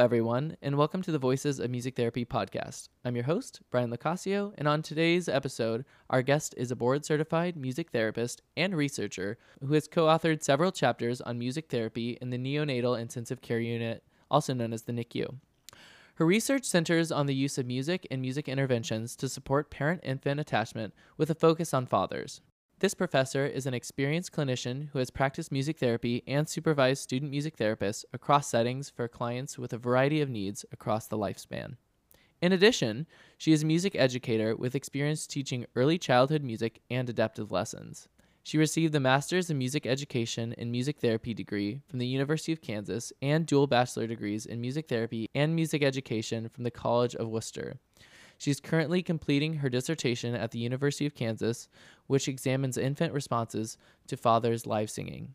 everyone, and welcome to the Voices of Music Therapy podcast. I'm your host, Brian Locascio, and on today's episode, our guest is a board certified music therapist and researcher who has co authored several chapters on music therapy in the Neonatal Intensive Care Unit, also known as the NICU. Her research centers on the use of music and music interventions to support parent infant attachment with a focus on fathers. This professor is an experienced clinician who has practiced music therapy and supervised student music therapists across settings for clients with a variety of needs across the lifespan. In addition, she is a music educator with experience teaching early childhood music and adaptive lessons. She received the Master's in Music Education and Music Therapy degree from the University of Kansas and dual bachelor degrees in music therapy and music education from the College of Wooster. She's currently completing her dissertation at the University of Kansas, which examines infant responses to fathers live singing.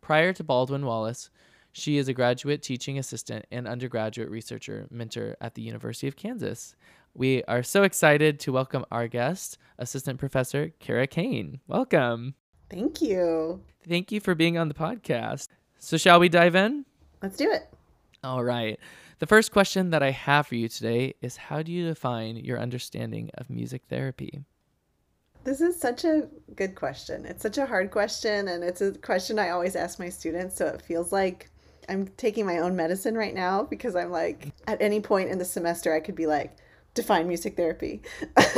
Prior to Baldwin Wallace, she is a graduate teaching assistant and undergraduate researcher mentor at the University of Kansas. We are so excited to welcome our guest, Assistant Professor Kara Caine. Welcome. Thank you. Thank you for being on the podcast. So, shall we dive in? Let's do it. All right. The first question that I have for you today is How do you define your understanding of music therapy? This is such a good question. It's such a hard question, and it's a question I always ask my students. So it feels like I'm taking my own medicine right now because I'm like, at any point in the semester, I could be like, define music therapy.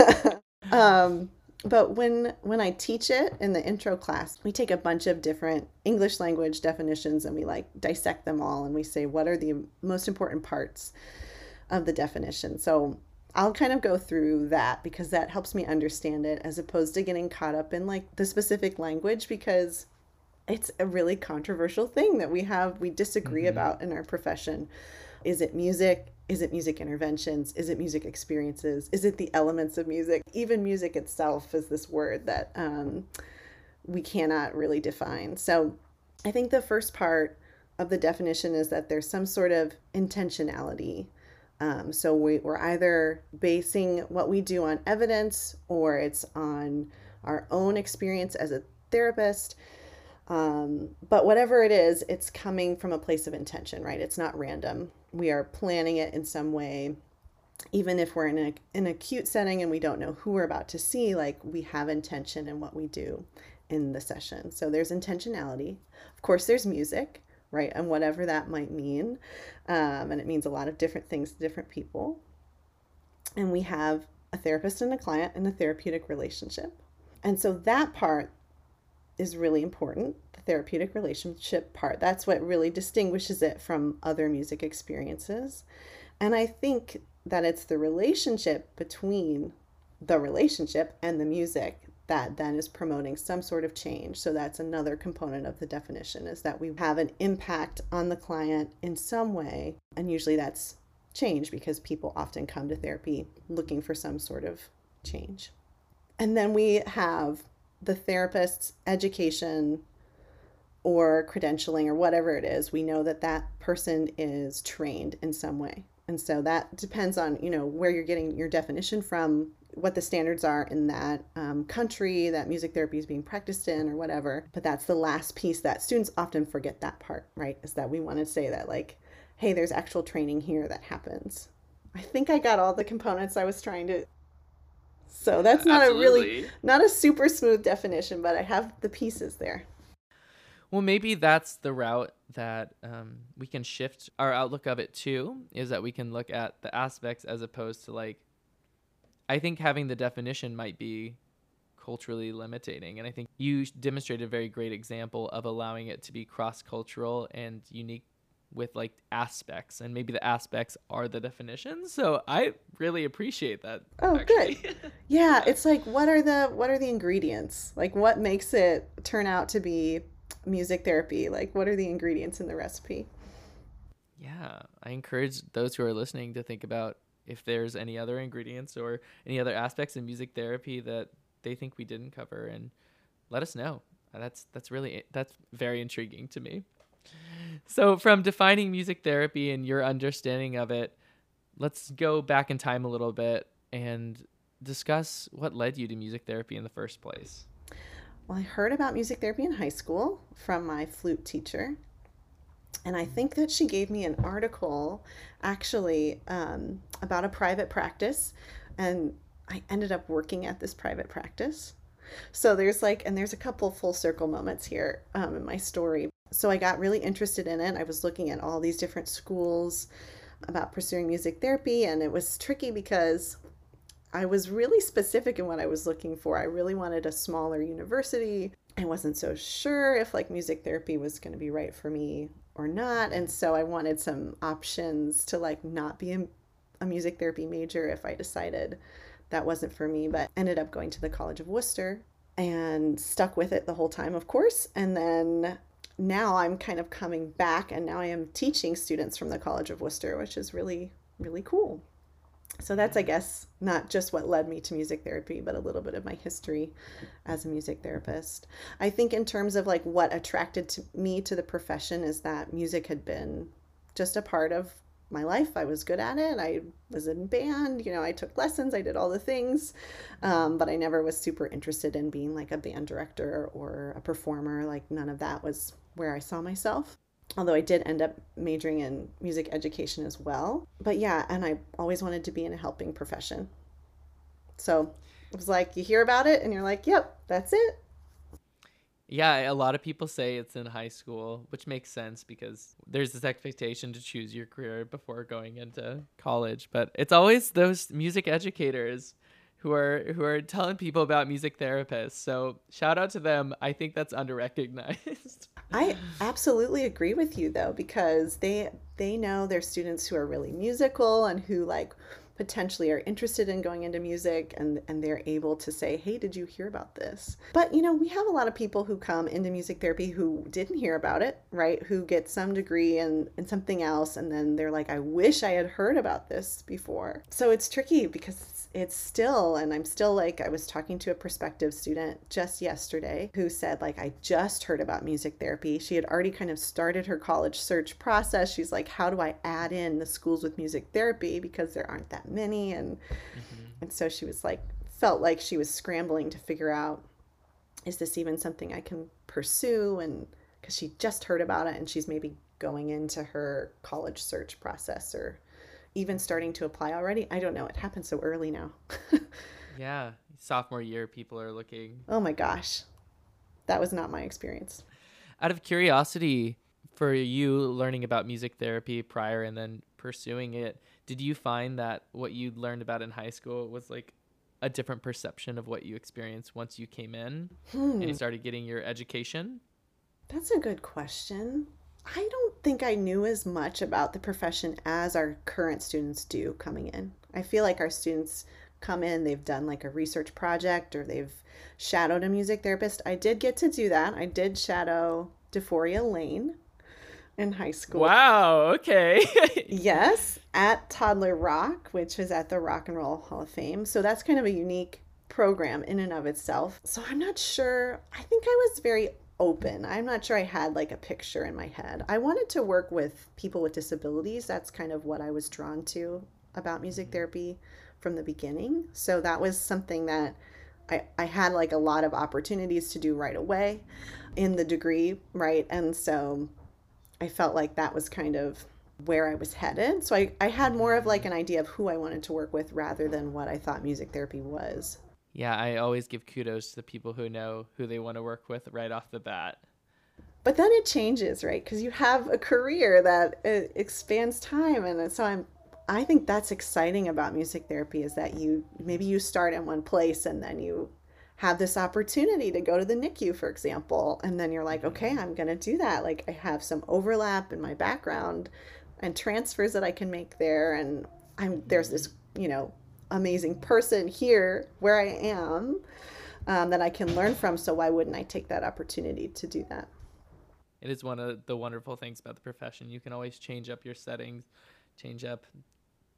um, but when when I teach it in the intro class, we take a bunch of different English language definitions and we like dissect them all and we say what are the most important parts of the definition. So I'll kind of go through that because that helps me understand it as opposed to getting caught up in like the specific language because it's a really controversial thing that we have we disagree mm-hmm. about in our profession. Is it music? Is it music interventions? Is it music experiences? Is it the elements of music? Even music itself is this word that um, we cannot really define. So I think the first part of the definition is that there's some sort of intentionality. Um, so we, we're either basing what we do on evidence or it's on our own experience as a therapist. Um, but whatever it is, it's coming from a place of intention, right? It's not random we are planning it in some way. Even if we're in a, an acute setting and we don't know who we're about to see like we have intention in what we do in the session. So there's intentionality. Of course there's music right and whatever that might mean um, and it means a lot of different things to different people. And we have a therapist and a client in a therapeutic relationship. And so that part is really important the therapeutic relationship part. That's what really distinguishes it from other music experiences. And I think that it's the relationship between the relationship and the music that then is promoting some sort of change. So that's another component of the definition is that we have an impact on the client in some way. And usually that's change because people often come to therapy looking for some sort of change. And then we have the therapist's education or credentialing or whatever it is, we know that that person is trained in some way. And so that depends on, you know, where you're getting your definition from, what the standards are in that um, country that music therapy is being practiced in or whatever. But that's the last piece that students often forget that part, right? Is that we want to say that, like, hey, there's actual training here that happens. I think I got all the components I was trying to so that's not Absolutely. a really not a super smooth definition, but I have the pieces there. Well, maybe that's the route that um, we can shift our outlook of it to. Is that we can look at the aspects as opposed to like. I think having the definition might be culturally limiting, and I think you demonstrated a very great example of allowing it to be cross cultural and unique with like aspects and maybe the aspects are the definitions so i really appreciate that oh actually. good yeah it's like what are the what are the ingredients? Like what makes it turn out to be music therapy? Like what are the ingredients in the recipe? Yeah i encourage those who are listening to think about if there's any other ingredients or any other aspects in music therapy that they think we didn't cover and let us know. That's that's really that's very intriguing to me so, from defining music therapy and your understanding of it, let's go back in time a little bit and discuss what led you to music therapy in the first place. Well, I heard about music therapy in high school from my flute teacher. And I think that she gave me an article actually um, about a private practice. And I ended up working at this private practice. So there's like, and there's a couple full circle moments here um, in my story. So I got really interested in it. I was looking at all these different schools about pursuing music therapy, and it was tricky because I was really specific in what I was looking for. I really wanted a smaller university. I wasn't so sure if like music therapy was going to be right for me or not. And so I wanted some options to like not be a, music therapy major if I decided that wasn't for me, but ended up going to the College of Wooster and stuck with it the whole time, of course. And then now I'm kind of coming back and now I am teaching students from the College of Wooster, which is really, really cool. So that's, I guess, not just what led me to music therapy, but a little bit of my history as a music therapist. I think, in terms of like what attracted to me to the profession, is that music had been just a part of my life. I was good at it. I was in band, you know, I took lessons, I did all the things, um, but I never was super interested in being like a band director or a performer. Like, none of that was where I saw myself. Although I did end up majoring in music education as well. But yeah, and I always wanted to be in a helping profession. So it was like you hear about it and you're like, yep, that's it. Yeah, a lot of people say it's in high school, which makes sense because there's this expectation to choose your career before going into college. But it's always those music educators who are who are telling people about music therapists. So shout out to them. I think that's underrecognized. I absolutely agree with you though because they they know their students who are really musical and who like potentially are interested in going into music and and they're able to say hey did you hear about this? But you know we have a lot of people who come into music therapy who didn't hear about it right? Who get some degree in in something else and then they're like i wish i had heard about this before. So it's tricky because it's still and i'm still like i was talking to a prospective student just yesterday who said like i just heard about music therapy. She had already kind of started her college search process. She's like how do i add in the schools with music therapy because there aren't that many? And mm-hmm. and so she was like felt like she was scrambling to figure out is this even something i can pursue? And because she just heard about it and she's maybe going into her college search process or even starting to apply already. I don't know. It happens so early now. yeah. Sophomore year, people are looking. Oh my gosh. That was not my experience. Out of curiosity, for you learning about music therapy prior and then pursuing it, did you find that what you learned about in high school was like a different perception of what you experienced once you came in hmm. and you started getting your education? That's a good question. I don't think I knew as much about the profession as our current students do coming in. I feel like our students come in, they've done like a research project or they've shadowed a music therapist. I did get to do that. I did shadow DeForia Lane in high school. Wow, okay. yes, at Toddler Rock, which is at the Rock and Roll Hall of Fame. So that's kind of a unique program in and of itself. So I'm not sure. I think I was very open. I'm not sure I had like a picture in my head. I wanted to work with people with disabilities. That's kind of what I was drawn to about music mm-hmm. therapy from the beginning. So that was something that I, I had like a lot of opportunities to do right away in the degree, right? And so I felt like that was kind of where I was headed. So I, I had more of like an idea of who I wanted to work with rather than what I thought music therapy was. Yeah, I always give kudos to the people who know who they want to work with right off the bat. But then it changes, right? Because you have a career that uh, expands time, and so I'm. I think that's exciting about music therapy is that you maybe you start in one place and then you have this opportunity to go to the NICU, for example, and then you're like, okay, I'm going to do that. Like I have some overlap in my background and transfers that I can make there, and I'm there's this you know amazing person here where I am um, that I can learn from. So why wouldn't I take that opportunity to do that? It is one of the wonderful things about the profession. You can always change up your settings, change up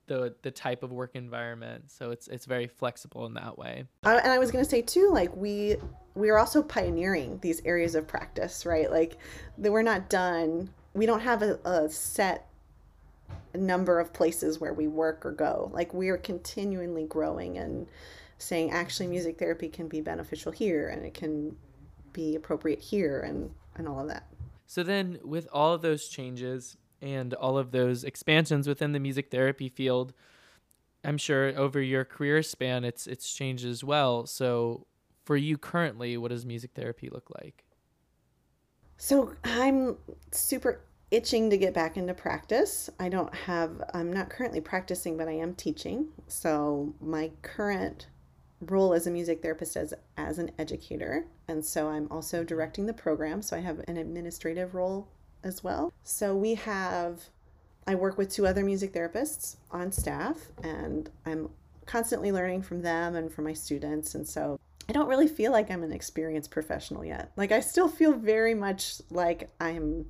the the type of work environment. So it's it's very flexible in that way. Uh, and I was going to say too, like we we are also pioneering these areas of practice, right? Like that we're not done. We don't have a, a set number of places where we work or go. Like we are continually growing and saying actually music therapy can be beneficial here and it can be appropriate here and and all of that. So then, with all of those changes and all of those expansions within the music therapy field, I'm sure over your career span, it's it's changed as well. So, for you currently, what does music therapy look like? So I'm super itching to get back into practice. I don't have, I'm not currently practicing, but I am teaching. So my current role as a music therapist as as an educator and so i'm also directing the program so i have an administrative role as well so we have i work with two other music therapists on staff and i'm constantly learning from them and from my students and so I don't really feel like I'm an experienced professional yet. Like I still feel very much like I'm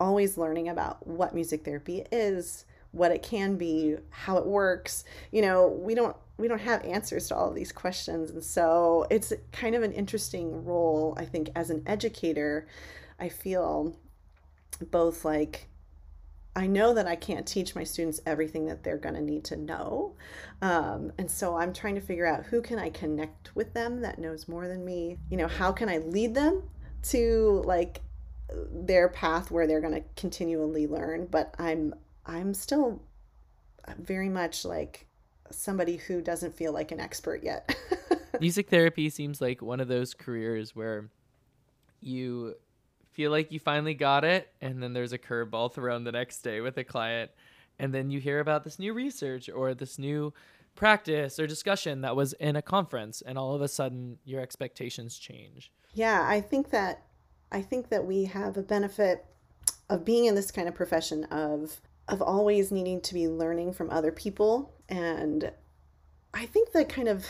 always learning about what music therapy is, what it can be, how it works. You know, we don't we don't have answers to all of these questions and so it's kind of an interesting role I think as an educator. I feel both like I know that I can't teach my students everything that they're going to need to know. Um, and so I'm trying to figure out who can I connect with them that knows more than me? You know, how can I lead them to like their path where they're going to continually learn, but I'm I'm still very much like somebody who doesn't feel like an expert yet. Music therapy seems like one of those careers where you feel like you finally got it, and then there's a curveball thrown the next day with a client, and then you hear about this new research or this new practice or discussion that was in a conference, and all of a sudden your expectations change. Yeah, I think that I think that we have a benefit of being in this kind of profession of of always needing to be learning from other people. And I think that kind of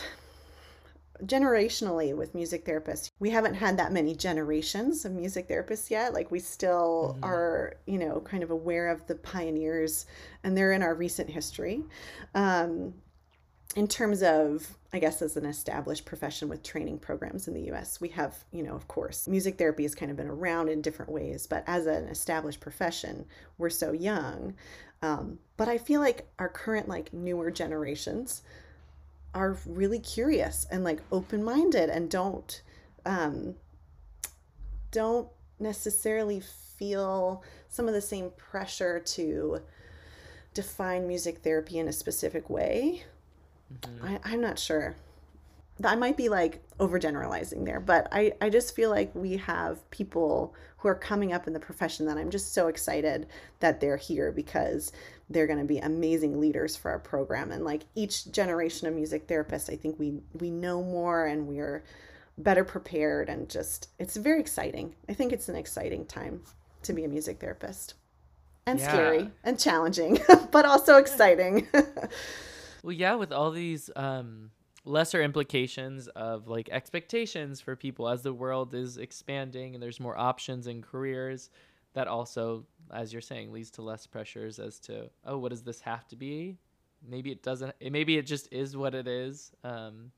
generationally with music therapists we haven't had that many generations of music therapists yet. Like we still mm-hmm. are you know kind of aware of the pioneers and they're in our recent history. Um, in terms of i guess as an established profession with training programs in the us we have you know of course music therapy has kind of been around in different ways but as an established profession we're so young um, but i feel like our current like newer generations are really curious and like open-minded and don't um, don't necessarily feel some of the same pressure to define music therapy in a specific way. Mm-hmm. I, I'm not sure. I might be like overgeneralizing there, but I, I just feel like we have people who are coming up in the profession that I'm just so excited that they're here because they're going to be amazing leaders for our program and like each generation of music therapists i think we we know more and we're better prepared and just it's very exciting i think it's an exciting time to be a music therapist and yeah. scary and challenging but also exciting well yeah with all these um lesser implications of like expectations for people as the world is expanding and there's more options and careers that also as you're saying leads to less pressures as to oh what does this have to be? Maybe it doesn't maybe it just is what it is um,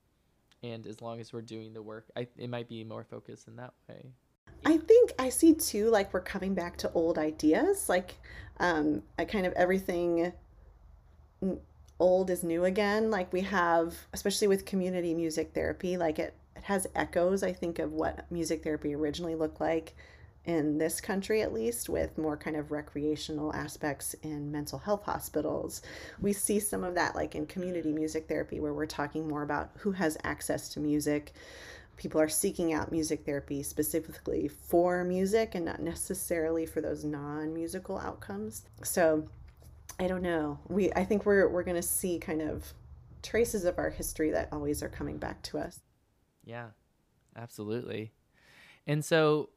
and as long as we're doing the work I, it might be more focused in that way. I think I see too, like we're coming back to old ideas, like um, I kind of everything old is new again. Like we have, especially with community music therapy, like it, it has echoes, I think, of what music therapy originally looked like in this country at least with more kind of recreational aspects in mental health hospitals we see some of that like in community music therapy where we're talking more about who has access to music people are seeking out music therapy specifically for music and not necessarily for those non-musical outcomes so i don't know we i think we're we're going to see kind of traces of our history that always are coming back to us yeah absolutely and so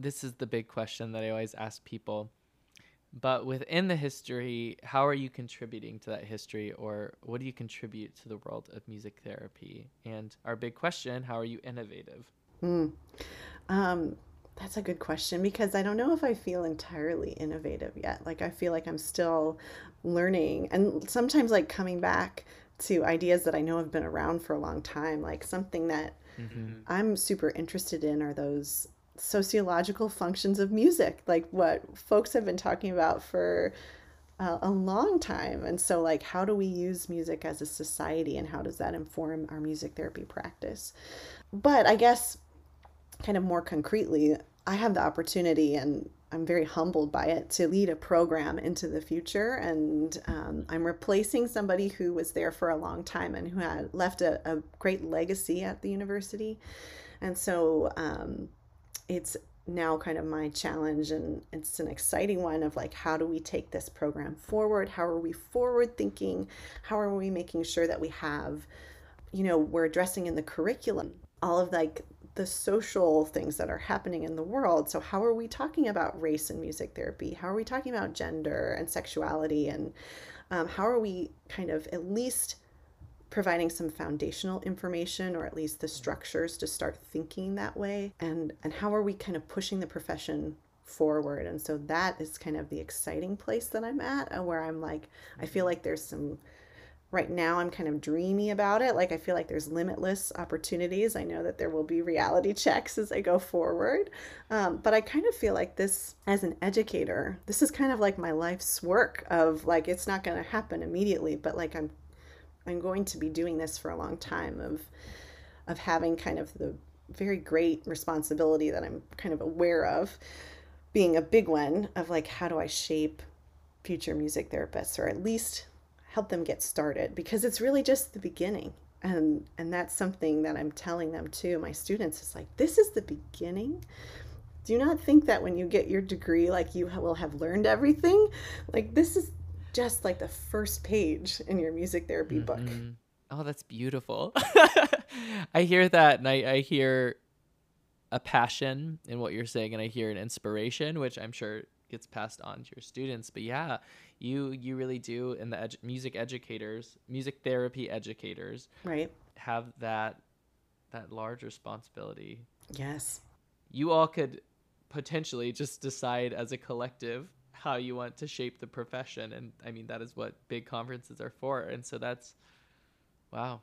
this is the big question that I always ask people. But within the history, how are you contributing to that history, or what do you contribute to the world of music therapy? And our big question: How are you innovative? Mm. Um, that's a good question because I don't know if I feel entirely innovative yet. Like I feel like I'm still learning, and sometimes like coming back to ideas that I know have been around for a long time. Like something that mm-hmm. I'm super interested in are those sociological functions of music, like what folks have been talking about for uh, a long time. And so, like, how do we use music as a society and how does that inform our music therapy practice? But I guess, kind of more concretely, I have the opportunity and I'm very humbled by it to lead a program into the future. And um, I'm replacing somebody who was there for a long time and who had left a, a great legacy at the university. And so um, it's now kind of my challenge and it's an exciting one of like how do we take this program forward how are we forward thinking how are we making sure that we have you know we're addressing in the curriculum all of like the social things that are happening in the world. So, how are we talking about race and music therapy? How are we talking about gender and sexuality? And um, how are we kind of at least providing some foundational information or at least the structures to start thinking that way? And, and how are we kind of pushing the profession forward? And so, that is kind of the exciting place that I'm at, uh, where I'm like, I feel like there's some right now I'm kind of dreamy about it. Like I feel like there's limitless opportunities. I know that there will be reality checks as I go forward. Um, but I kind of feel like this, as an educator, this is kind of like my life's work of like, it's not going to happen immediately, but like I'm, I'm going to be doing this for a long time of, of having kind of the very great responsibility that I'm kind of aware of being a big one of like, how do I shape future music therapists or at least help them get started because it's really just the beginning. And and that's something that i'm telling them too. My students is like this is the beginning. Do not think that when you get your degree like you will have learned everything. Like this is just like the first page in your music therapy book. Mm-hmm. oh that's beautiful. I hear that and I, I hear a passion in what you're saying and i hear an inspiration which i'm sure gets passed on to your students. But yeah you you really do and the edu- music educators music therapy educators right. have that that large responsibility. Yes. You all could potentially just decide as a collective how you want to shape the profession and i mean that is what big conferences are for and so that's wow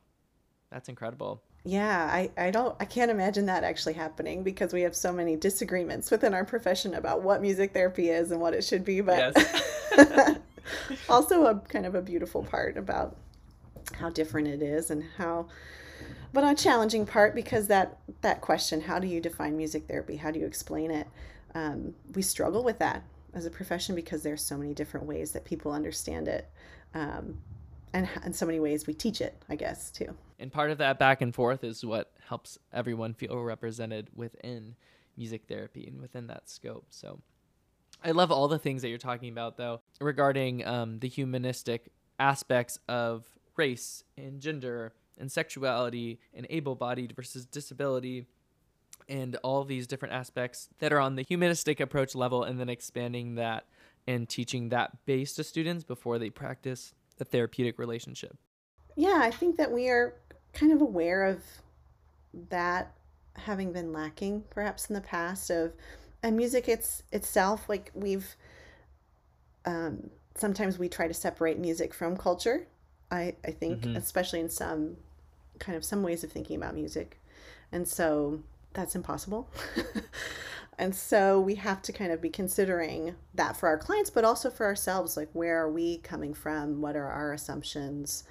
that's incredible. Yeah i i don't i can't imagine that actually happening because we have so many disagreements within our profession about what music therapy is and what it should be but yes. also a kind of a beautiful part about how different it is and how but a challenging part because that that question how do you define music therapy? How do you explain it? Um, we struggle with that as a profession because there's so many different ways that people understand it um, and in so many ways we teach it i guess too. And part of that back and forth is what helps everyone feel represented within music therapy and within that scope. So I love all the things that you're talking about, though, regarding um, the humanistic aspects of race and gender and sexuality and able bodied versus disability and all these different aspects that are on the humanistic approach level, and then expanding that and teaching that base to students before they practice the therapeutic relationship. Yeah, I think that we are kind of aware of that having been lacking perhaps in the past of and music it's itself like we've um, sometimes we try to separate music from culture. I i think mm-hmm. especially in some kind of some ways of thinking about music. And so that's impossible. And so we have to kind of be considering that for our clients but also for ourselves like where are we coming from? What are our assumptions?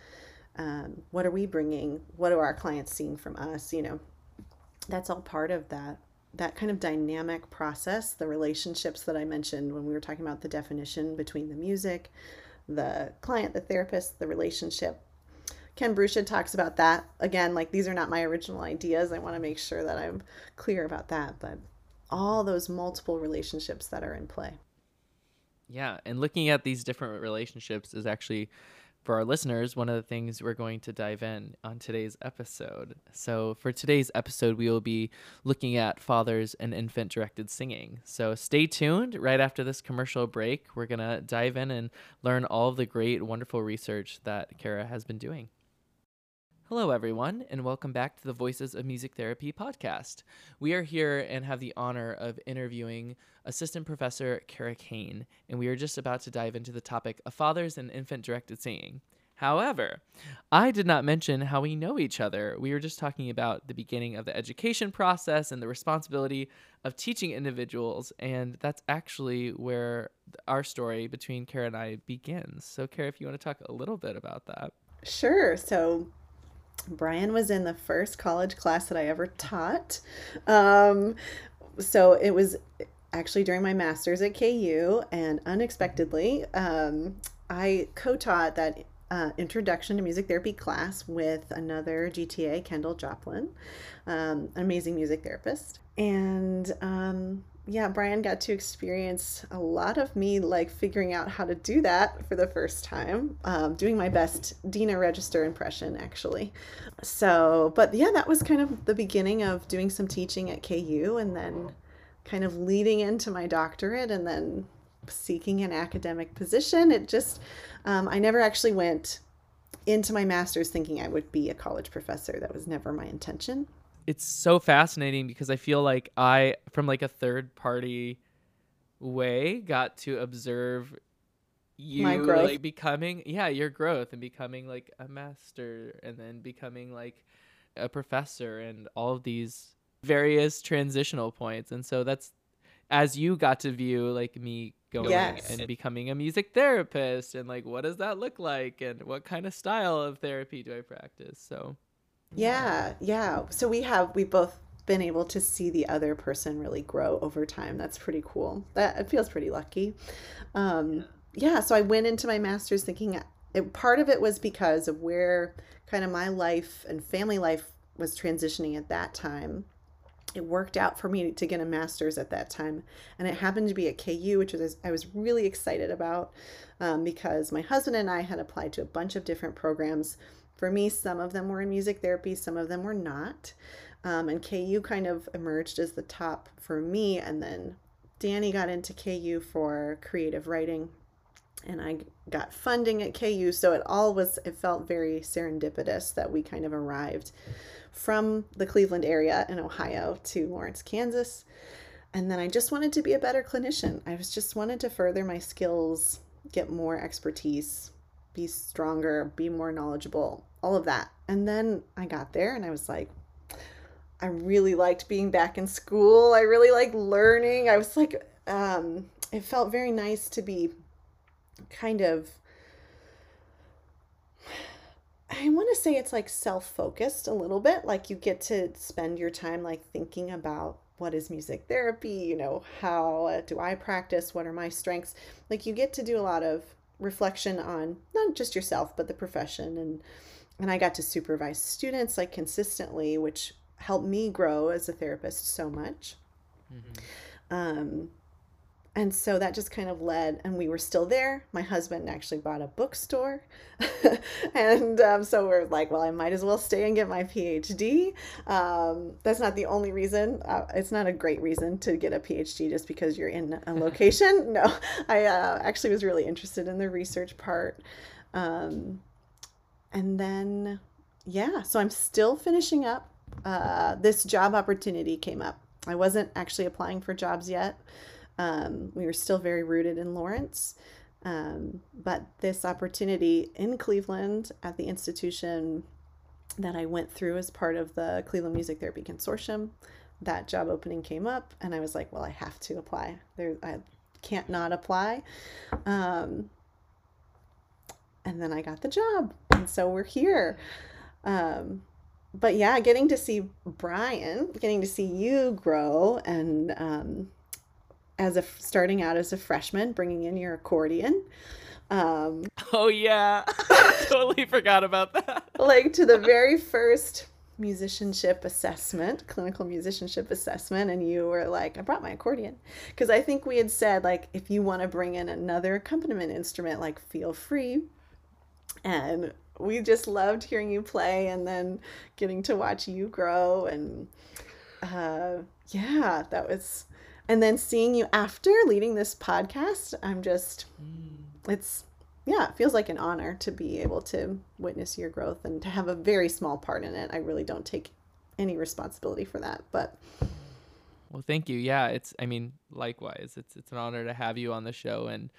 Um, what are we bringing? What are our clients seeing from us? You know that's all part of that that kind of dynamic process, the relationships that I mentioned when we were talking about the definition between the music, the client, the therapist, the relationship. Ken Bruscia talks about that. Again, like these are not my original ideas. I want to make sure that I'm clear about that, but all those multiple relationships that are in play. Yeah, and looking at these different relationships is actually for our listeners, one of the things we're going to dive in on today's episode. So, for today's episode, we will be looking at fathers and infant directed singing. So, stay tuned. Right after this commercial break, we're going to dive in and learn all of the great, wonderful research that Kara has been doing. Hello, everyone, and welcome back to the Voices of Music Therapy podcast. We are here and have the honor of interviewing Assistant Professor Kara Caine, and we are just about to dive into the topic of fathers and infant directed singing. However, I did not mention how we know each other. We were just talking about the beginning of the education process and the responsibility of teaching individuals, and that's actually where our story between Kara and I begins. So, Kara, if you want to talk a little bit about that. Sure. So, Brian was in the first college class that I ever taught. Um, so it was actually during my master's at KU, and unexpectedly, um, I co taught that uh, introduction to music therapy class with another GTA, Kendall Joplin, um, an amazing music therapist. And um, yeah, Brian got to experience a lot of me like figuring out how to do that for the first time, um, doing my best Dena Register impression actually. So, but yeah, that was kind of the beginning of doing some teaching at KU and then kind of leading into my doctorate and then seeking an academic position. It just, um, I never actually went into my master's thinking I would be a college professor. That was never my intention. It's so fascinating because I feel like I, from like a third party way, got to observe you My growth. like becoming, yeah, your growth and becoming like a master and then becoming like a professor and all of these various transitional points. And so that's as you got to view like me going Yes. and becoming a music therapist and like what does that look like and what kind of style of therapy do I practice? So Yeah, yeah. So we have we both been able to see the other person really grow over time. That's pretty cool. That it feels pretty lucky. Um, yeah. So I went into my master's thinking it, part of it was because of where kind of my life and family life was transitioning at that time. It worked out for me to get a master's at that time, and it happened to be at KU, which was I was really excited about um, because my husband and I had applied to a bunch of different programs for me, some of them were in music therapy, some of them were not. Um, and KU kind of emerged as the top for me. And then Danny got into KU for creative writing, and I got funding at KU. So it all was, it felt very serendipitous that we kind of arrived from the Cleveland area in Ohio to Lawrence, Kansas. And then I just wanted to be a better clinician. I was just wanted to further my skills, get more expertise, be stronger, be more knowledgeable, all of that. And then I got there and I was like, I really liked being back in school. I really like learning. I was like, um, it felt very nice to be kind of, I want to say it's like self focused a little bit. Like you get to spend your time like thinking about what is music therapy, you know, how do I practice, what are my strengths. Like you get to do a lot of reflection on not just yourself but the profession. And and I got to supervise students like consistently which helped me grow as a therapist so much. Um and so that just kind of led and we were still there. My husband actually bought a bookstore. And um, so we're like well i might as well stay and get my phd um, that's not the only reason. Uh, it's not a great reason to get a phd just because you're in a location. No i uh, actually was really interested in the research part. Um, and then yeah so i'm still finishing up uh, this job opportunity came up. I wasn't actually applying for jobs yet um, we were still very rooted in lawrence. Um, but this opportunity in cleveland at the institution that i went through as part of the cleveland music therapy consortium that job opening came up and i was like well i have to apply. There i can't not apply. Um, and then I got the job, and so we're here. Um, but yeah, getting to see Brian, getting to see you grow, and um, as a starting out as a freshman, bringing in your accordion, um, Oh yeah. totally forgot about that. like to the very first musicianship assessment, clinical musicianship assessment, and you were like, I brought my accordion. Because I think we had said, like, if you want to bring in another accompaniment instrument, like, feel free. And we just loved hearing you play and then getting to watch you grow. And uh, yeah, that was. And then seeing you after leading this podcast, I'm just, hmm. it's yeah, it feels like an honor to be able to witness your growth and to have a very small part in it. I really don't take any responsibility for that, but Well, thank you. Yeah, it's I mean, likewise. It's it's an honor to have you on the show and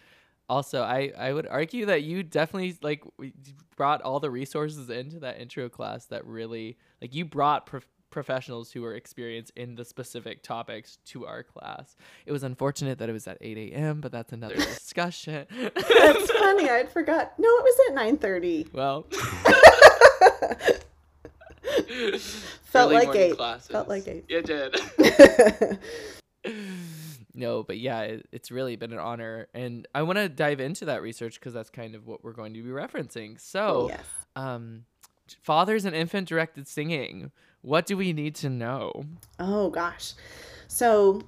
also I I would argue that you definitely like brought all the resources into that intro class that really like you brought prof- professionals who were experienced in the specific topics to our class. It was unfortunate that it was at 8 a.m., but that's another discussion. that's funny. I'd forgot. No, it was at nine thirty. well, Felt early like morning eight. classes. Felt like eight. It did. no, but yeah, it, it's really been an honor. And I want to dive into that research because that's kind of what we're going to be referencing. So, Yes. um, fathers and infant directed singing. What do we need to know? Oh gosh. So,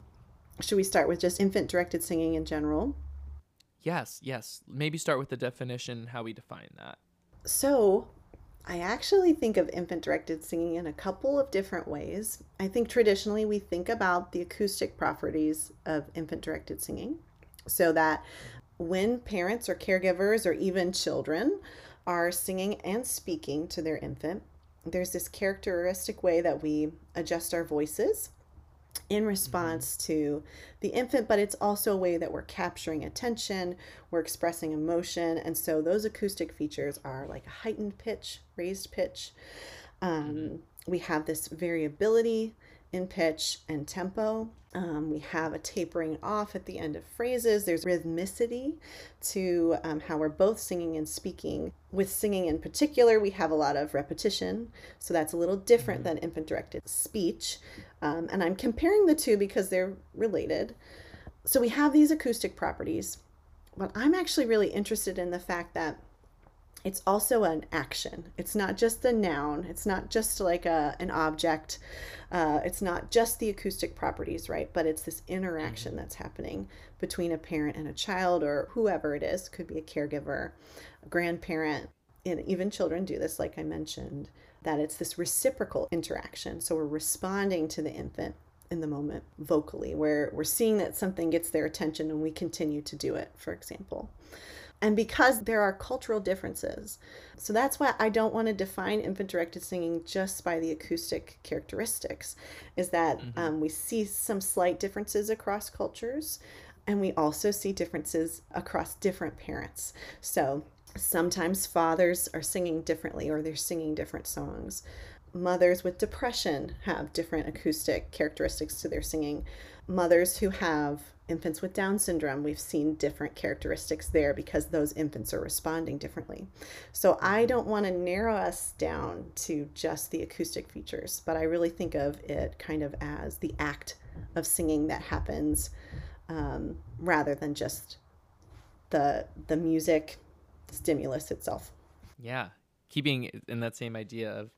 should we start with just infant directed singing in general? Yes, yes. Maybe start with the definition, how we define that. So, I actually think of infant directed singing in a couple of different ways. I think traditionally we think about the acoustic properties of infant directed singing so that when parents or caregivers or even children are singing and speaking to their infant, there's this characteristic way that we adjust our voices in response to the infant, but it's also a way that we're capturing attention, we're expressing emotion, and so those acoustic features are like a heightened pitch, raised pitch. Um, we have this variability in pitch and tempo. Um, we have a tapering off at the end of phrases. There's rhythmicity to um, how we're both singing and speaking. With singing in particular, we have a lot of repetition, so that's a little different than infant directed speech. Um, and I'm comparing the two because they're related. So we have these acoustic properties, but I'm actually really interested in the fact that it's also an action. It's not just a noun. It's not just like a an object. Uh, it's not just the acoustic properties, right? But it's this interaction that's happening between a parent and a child, or whoever it is. Could be a caregiver, a grandparent, and even children do this, like I mentioned. That it's this reciprocal interaction. So we're responding to the infant in the moment vocally, where we're seeing that something gets their attention and we continue to do it. For example and because there are cultural differences. So that's why I don't want to define infant directed singing just by the acoustic characteristics, is that um, we see some slight differences across cultures, and we also see differences across different parents. So sometimes fathers are singing differently or they're singing different songs. Mothers with depression have different acoustic characteristics to their singing. Mothers who have infants with Down syndrome, we've seen different characteristics there because those infants are responding differently. So I don't want to narrow us down to just the acoustic features, but I really think of it kind of as the act of singing that happens um, rather than just the the music stimulus itself. Yeah. Keeping in that same idea of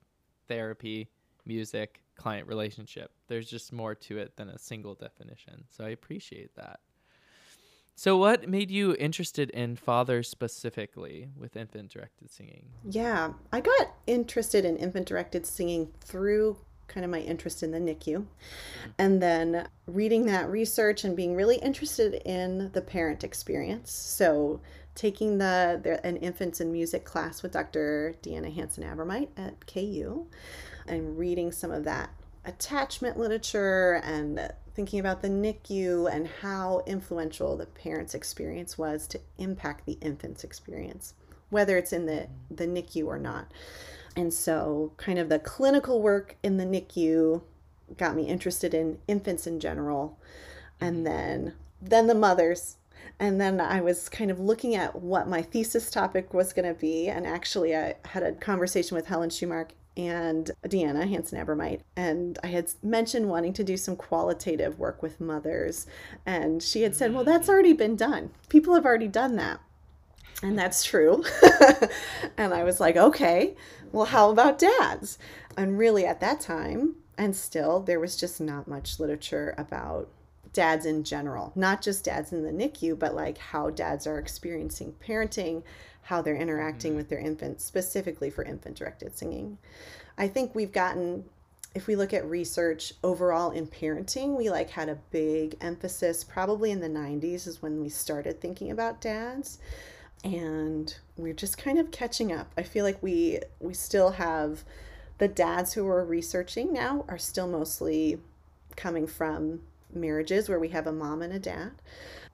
therapy, music, client relationship. There's just more to it than a single definition. So I appreciate that. So, what made you interested in fathers specifically with infant directed singing? Yeah, I got interested in infant directed singing through kind of my interest in the NICU. And then reading that research and being really interested in the parent experience. So, taking the, the an infants in music class with Dr. Deanna Hanson Abromeit at KU and reading some of that attachment literature and thinking about the NICU and how influential the parents' experience was to impact the infant's experience, whether it's in the, the NICU or not. And so, kind of the clinical work in the NICU got me interested in infants in general, and mm-hmm. then then the mothers. And then I was kind of looking at what my thesis topic was going to be. And actually, I had a conversation with Helen Shoemark and Deanna Hanson Abromeit. And I had mentioned wanting to do some qualitative work with mothers. And she had said, Well, that's mm. already been done. People have already done that. And that's true. and I was like, Okay, well, how about dads? And really, at that time, and still, there was just not much literature about dads in general, not just dads in the NICU, but like how dads are experiencing parenting, how they're interacting mm-hmm. with their infants, specifically for infant directed singing. I think we've gotten if we look at research overall in parenting, we like had a big emphasis probably in the 90s is when we started thinking about dads and we're just kind of catching up. I feel like we we still have the dads who are researching now are still mostly coming from marriages where we have a mom and a dad.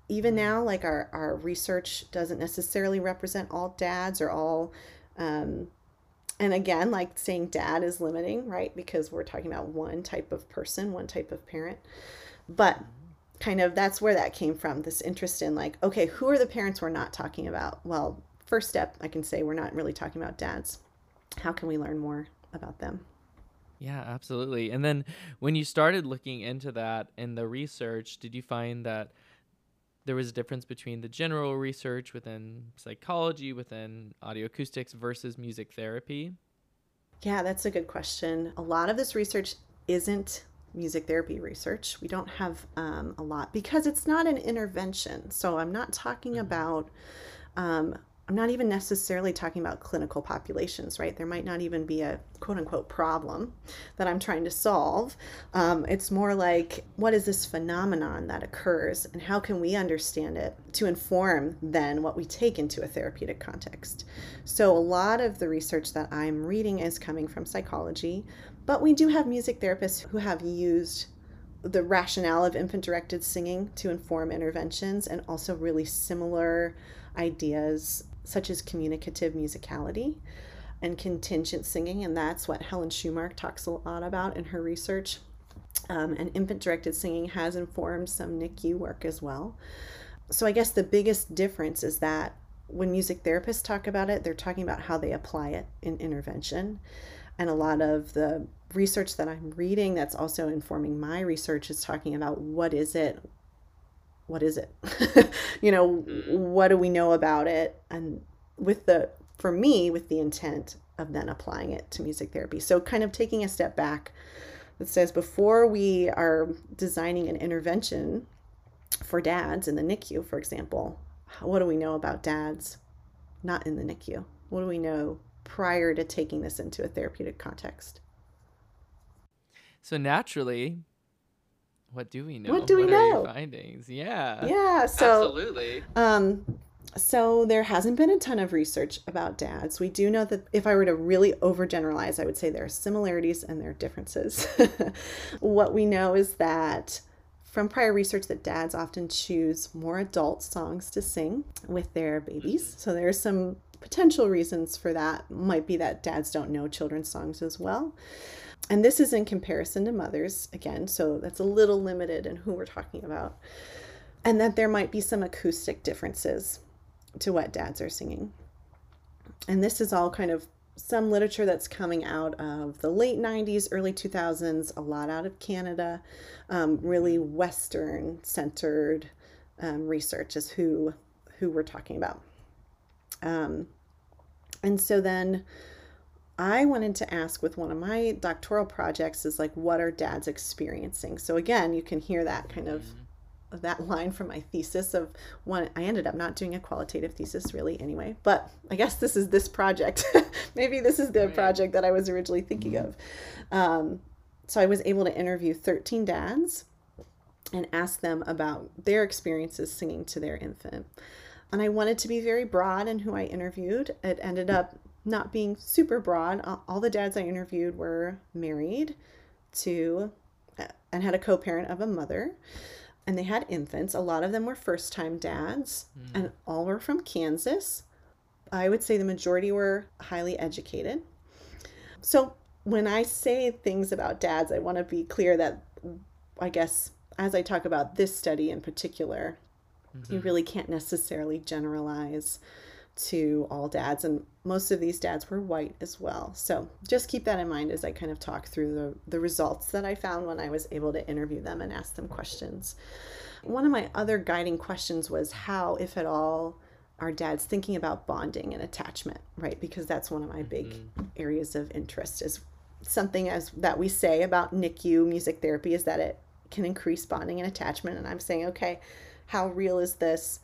Even now like our, our research doesn't necessarily represent all dads or all um, and again like saying dad is limiting right because we're talking about one type of person one type of parent. But kind of that's where that came from this interest in like okay who are the parents we're not talking about? Well first step i can say we're not really talking about dads. How can we learn more about them Yeah, absolutely. And then when you started looking into that in the research, did you find that there was a difference between the general research within psychology, within audioacoustics versus music therapy? Yeah, that's a good question. A lot of this research isn't music therapy research. We don't have um, a lot because it's not an intervention. So I'm not talking mm-hmm. about um, I'm not even necessarily talking about clinical populations, right? There might not even be a quote unquote problem that I'm trying to solve. Um, it's more like, what is this phenomenon that occurs and how can we understand it to inform then what we take into a therapeutic context? So, a lot of the research that I'm reading is coming from psychology, but we do have music therapists who have used the rationale of infant directed singing to inform interventions and also really similar ideas such as communicative musicality and contingent singing, and that's what Helen Shoemark talks a lot about in her research. Um, and infant directed singing has informed some NICU work as well. So I guess the biggest difference is that when music therapists talk about it, they're talking about how they apply it in intervention. And a lot of the research that I'm reading that's also informing my research is talking about what is it what is it? you know, mm-hmm. what do we know about it? And with the, for me, with the intent of then applying it to music therapy. So, kind of taking a step back that says before we are designing an intervention for dads in the NICU, for example, what do we know about dads not in the NICU? What do we know prior to taking this into a therapeutic context? So, naturally, what do we know? What do we what know? findings, yeah, yeah. So absolutely. Um, so there hasn't been a ton of research about dads. We do know that if I were to really overgeneralize, I would say there are similarities and there are differences. what we know is that from prior research that dads often choose more adult songs to sing with their babies. So there's some potential reasons for that. Might be that dads don't know children's songs as well. And this is in comparison to mothers, again, so that's a little limited in who we're talking about. And that there might be some acoustic differences to what dads are singing. And this is all kind of some literature that's coming out of the late 90s, early 2000s, a lot out of Canada, um, really Western centered um, research is who, who we're talking about. Um, and so then I wanted to ask with one of my doctoral projects is like, what are dads experiencing? So again, you can hear that kind of mm-hmm. that line from my thesis of one I ended up not doing a qualitative thesis really anyway, but I guess this is this project. Maybe this is the right. project that I was originally thinking mm-hmm. of. Um, so I was able to interview 13 dads and ask them about their experiences singing to their infant. And I wanted to be very broad in who I interviewed. It ended up not being super broad. All the dads I interviewed were married to uh, and had a co parent of a mother, and they had infants. A lot of them were first time dads, mm. and all were from Kansas. I would say the majority were highly educated. So when I say things about dads, I want to be clear that I guess as I talk about this study in particular, mm-hmm. you really can't necessarily generalize to all dads, and most of these dads were white as well. So just keep that in mind as I kind of talk through the, the results that I found when I was able to interview them and ask them questions. One of my other guiding questions was how, if at all, are dads thinking about bonding and attachment, right? Because that's one of my big mm-hmm. areas of interest is something as that we say about NICU music therapy is that it can increase bonding and attachment. And I'm saying, okay, how real is this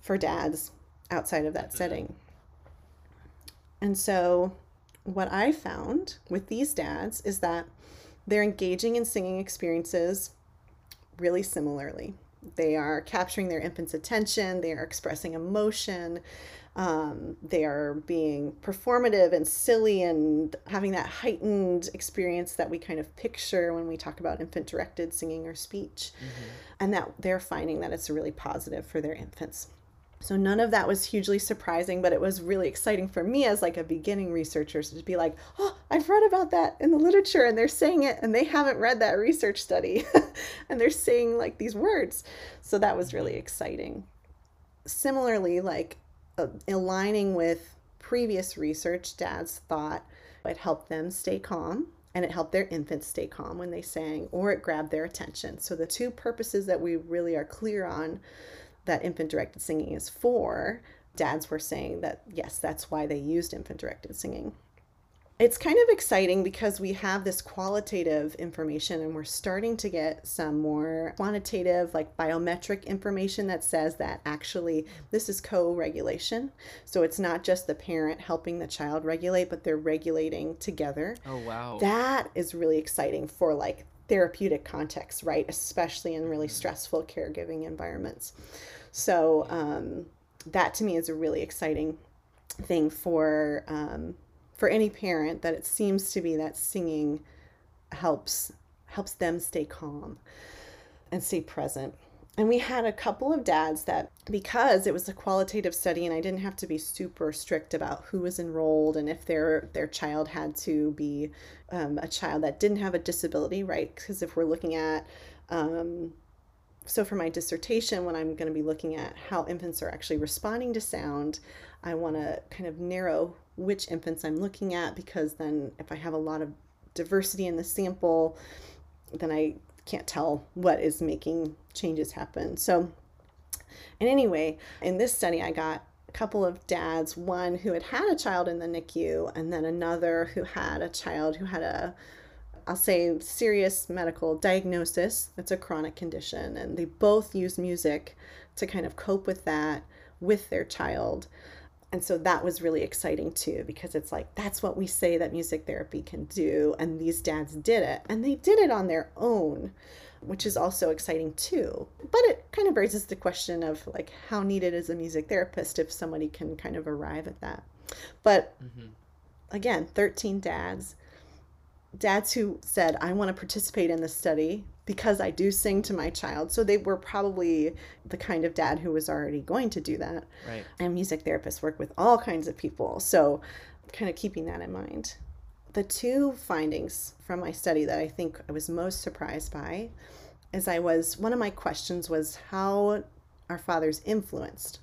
for dads outside of that mm-hmm. setting. And so, what I found with these dads is that they're engaging in singing experiences really similarly. They are capturing their infant's attention, they are expressing emotion, um, they are being performative and silly and having that heightened experience that we kind of picture when we talk about infant directed singing or speech. Mm-hmm. And that they're finding that it's really positive for their infants. So none of that was hugely surprising, but it was really exciting for me as like a beginning researcher to be like, "Oh, I've read about that in the literature and they're saying it and they haven't read that research study." and they're saying like these words. So that was really exciting. Similarly, like uh, aligning with previous research, dads thought it helped them stay calm and it helped their infants stay calm when they sang, or it grabbed their attention. So, the two purposes that we really are clear on that infant directed singing is for, dads were saying that yes, that's why they used infant directed singing it's kind of exciting because we have this qualitative information and we're starting to get some more quantitative, like biometric information that says that actually this is co regulation. So it's not just the parent helping the child regulate, but they're regulating together. Oh, wow. That is really exciting for like therapeutic contexts, right? Especially in really mm-hmm. stressful caregiving environments. So um, that to me is a really exciting thing for um, for any parent that it seems to be that singing helps helps them stay calm and stay present. And we had a couple of dads that, because it was a qualitative study and I didn't have to be super strict about who was enrolled and if their their child had to be um, a child that didn't have a disability, right? Because if we're looking at, um, so for my dissertation, when I'm going to be looking at how infants are actually responding to sound, I want to kind of narrow which infants I'm looking at because then if I have a lot of diversity in the sample, then I can't tell what is making changes happen. So, and anyway, in this study, I got a couple of dads, one who had had a child in the NICU, and then another who had a child who had a I'll say serious medical diagnosis It's a chronic condition. And they both use music to kind of cope with that with their child. And so that was really exciting too because it's like that's what we say that music therapy can do. And these dads did it. And they did it on their own which is also exciting too but it kind of raises the question of like how needed is a music therapist if somebody can kind of arrive at that but mm-hmm. again 13 dads dads who said i want to participate in this study because I do sing to my child. So they were probably the kind of dad who was already going to do that. Right. And music therapists work with all kinds of people. So kind of keeping that in mind. The two findings from my study that I think I was most surprised by is I was one of my questions was how are fathers influenced?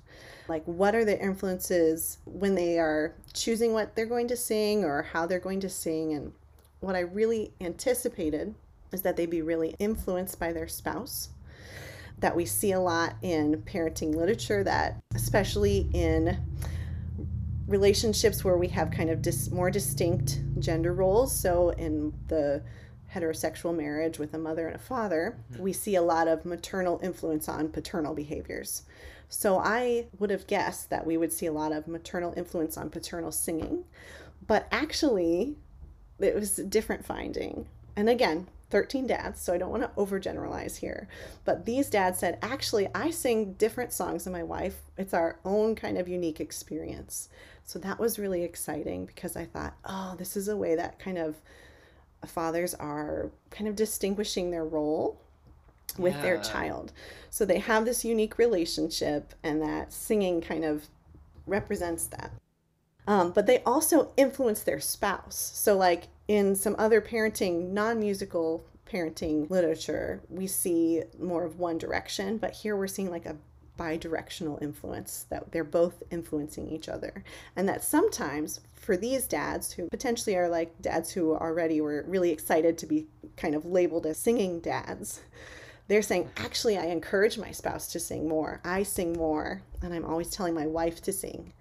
Like what are the influences when they are choosing what they're going to sing or how they're going to sing and what I really anticipated is that they'd be really influenced by their spouse. That we see a lot in parenting literature, that especially in relationships where we have kind of dis- more distinct gender roles. So in the heterosexual marriage with a mother and a father, mm-hmm. we see a lot of maternal influence on paternal behaviors. So I would have guessed that we would see a lot of maternal influence on paternal singing, but actually, it was a different finding. And again, 13 dads, so I don't want to overgeneralize here. But these dads said, actually, I sing different songs than my wife. It's our own kind of unique experience. So that was really exciting because I thought, oh, this is a way that kind of fathers are kind of distinguishing their role with yeah. their child. So they have this unique relationship, and that singing kind of represents that. Um, but they also influence their spouse. So, like in some other parenting, non musical parenting literature, we see more of one direction, but here we're seeing like a bi-directional influence that they're both influencing each other. And that sometimes for these dads who potentially are like dads who already were really excited to be kind of labeled as singing dads they're saying actually i encourage my spouse to sing more. I sing more and i'm always telling my wife to sing.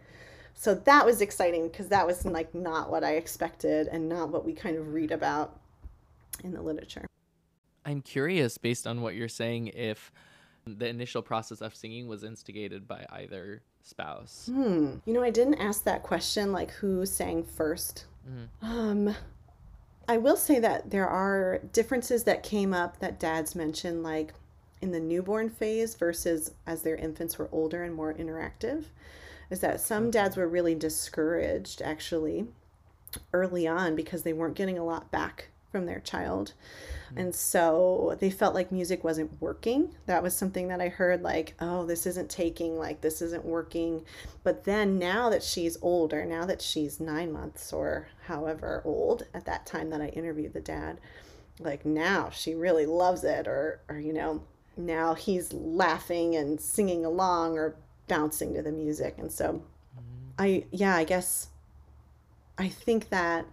So that was exciting because that was like not what I expected and not what we kind of read about in the literature. I'm curious, based on what you're saying, if the initial process of singing was instigated by either spouse. Hmm. You know, I didn't ask that question, like who sang 1st mm-hmm. Um, I will say that there are differences that came up that dads mentioned, like in the newborn phase versus as their infants were older and more interactive is that some dads were really discouraged actually early on because they weren't getting a lot back from their child. Mm-hmm. And so they felt like music wasn't working. That was something that I heard like, oh, this isn't taking, like, this isn't working. But then now that she's older, now that she's nine months or however old at that time that I interviewed the dad, like now she really loves it, or, or you know, now he's laughing and singing along or bouncing to the music. And so mm-hmm. I, yeah, I guess I think that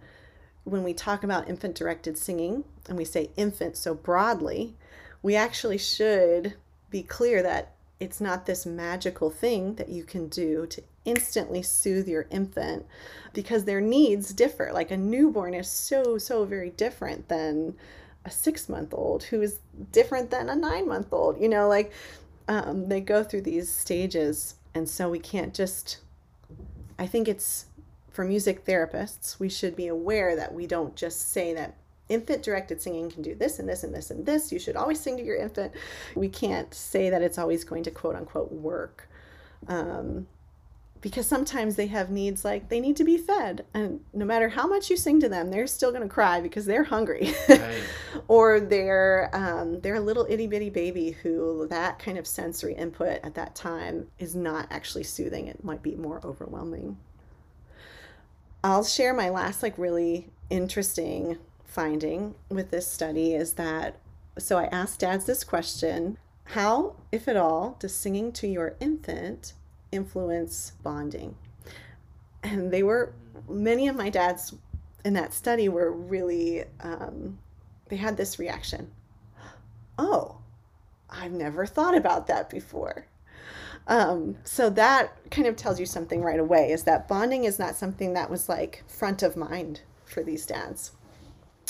when we talk about infant directed singing and we say infant so broadly, we actually should be clear that it's not this magical thing that you can do to instantly soothe your infant because their needs differ. Like a newborn is so, so very different than a six month old who is different than a nine month old. You know, like um, they go through these stages. And so we can't just, I think it's for music therapists, we should be aware that we don't just say that infant directed singing can do this and this and this and this. You should always sing to your infant. We can't say that it's always going to quote unquote work. Um, because sometimes they have needs like they need to be fed and no matter how much you sing to them they're still going to cry because they're hungry right. or they're um, they're a little itty-bitty baby who that kind of sensory input at that time is not actually soothing it might be more overwhelming i'll share my last like really interesting finding with this study is that so I asked dads this question How, if at all, does singing to your infant influence bonding? And they were, many of my dads in that study were really, um, they had this reaction Oh, I've never thought about that before. Um, so that kind of tells you something right away is that bonding is not something that was like front of mind for these dads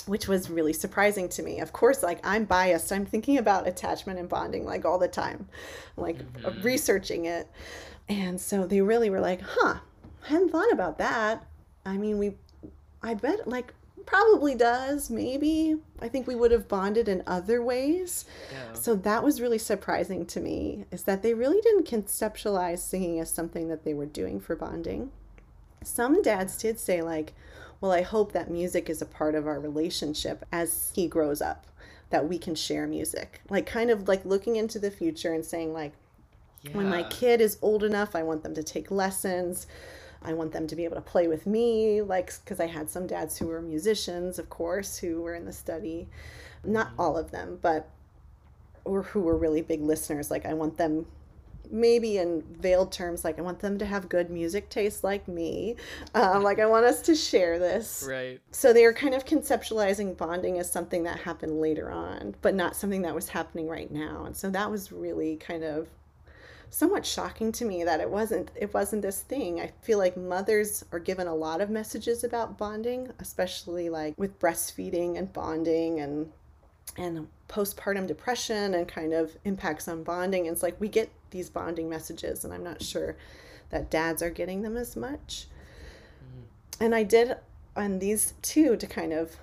which was really surprising to me. Of course, like I'm biased. I'm thinking about attachment and bonding like all the time, like mm-hmm. researching it. And so they really were like, huh, I hadn't thought about that. I mean, we, I bet like probably does, maybe. I think we would have bonded in other ways. Yeah. So that was really surprising to me is that they really didn't conceptualize singing as something that they were doing for bonding. Some dads did say, like, well, I hope that music is a part of our relationship as he grows up, that we can share music. Like, kind of like looking into the future and saying, like, yeah. when my kid is old enough, I want them to take lessons. I want them to be able to play with me, like, because I had some dads who were musicians, of course, who were in the study. Not mm-hmm. all of them, but or who were really big listeners. Like, I want them maybe in veiled terms like i want them to have good music taste like me um, like i want us to share this right so they are kind of conceptualizing bonding as something that happened later on but not something that was happening right now and so that was really kind of somewhat shocking to me that it wasn't it wasn't this thing i feel like mothers are given a lot of messages about bonding especially like with breastfeeding and bonding and and postpartum depression and kind of impacts on bonding. And it's like we get these bonding messages, and I'm not sure that dads are getting them as much. Mm-hmm. And I did on these two to kind of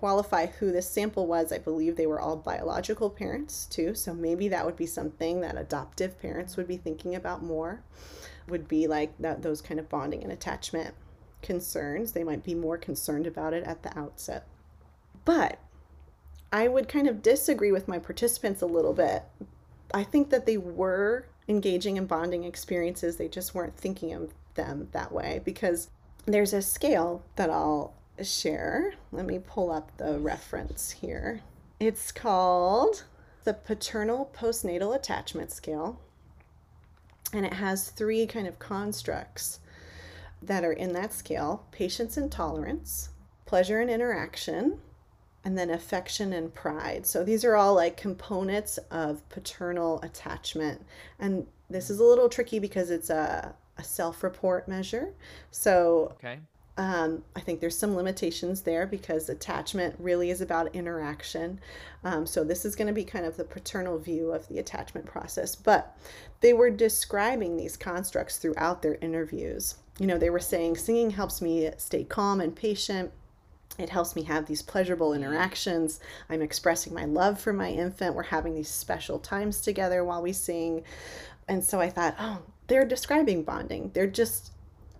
qualify who this sample was. I believe they were all biological parents too. So maybe that would be something that adoptive parents would be thinking about more, would be like that those kind of bonding and attachment concerns. They might be more concerned about it at the outset. But I would kind of disagree with my participants a little bit. I think that they were engaging in bonding experiences, they just weren't thinking of them that way because there's a scale that I'll share. Let me pull up the reference here. It's called the Paternal Postnatal Attachment Scale, and it has three kind of constructs that are in that scale patience and tolerance, pleasure and interaction, and then affection and pride. So these are all like components of paternal attachment. And this is a little tricky because it's a, a self report measure. So okay. Um, I think there's some limitations there because attachment really is about interaction. Um, so this is going to be kind of the paternal view of the attachment process. But they were describing these constructs throughout their interviews. You know, they were saying singing helps me stay calm and patient. It helps me have these pleasurable interactions. I'm expressing my love for my infant. We're having these special times together while we sing. And so I thought, oh, they're describing bonding. They're just